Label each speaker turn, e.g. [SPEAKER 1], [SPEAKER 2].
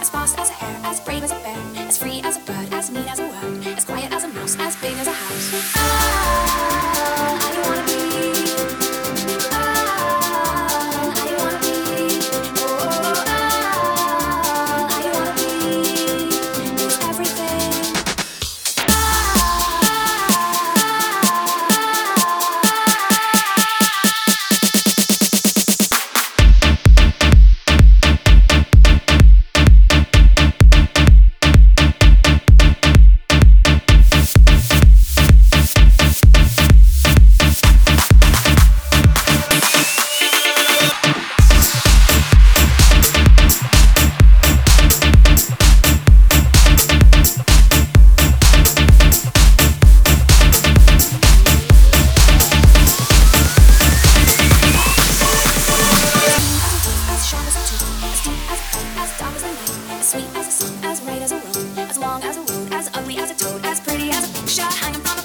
[SPEAKER 1] as fast as a hare, as brave as a bear, as free as a bird, as mean as a worm, as quiet as a mouse, as big as a house. As sweet as a song, as bright as a rose, as long as a road, as ugly as a toad, as pretty as a picture hanging from a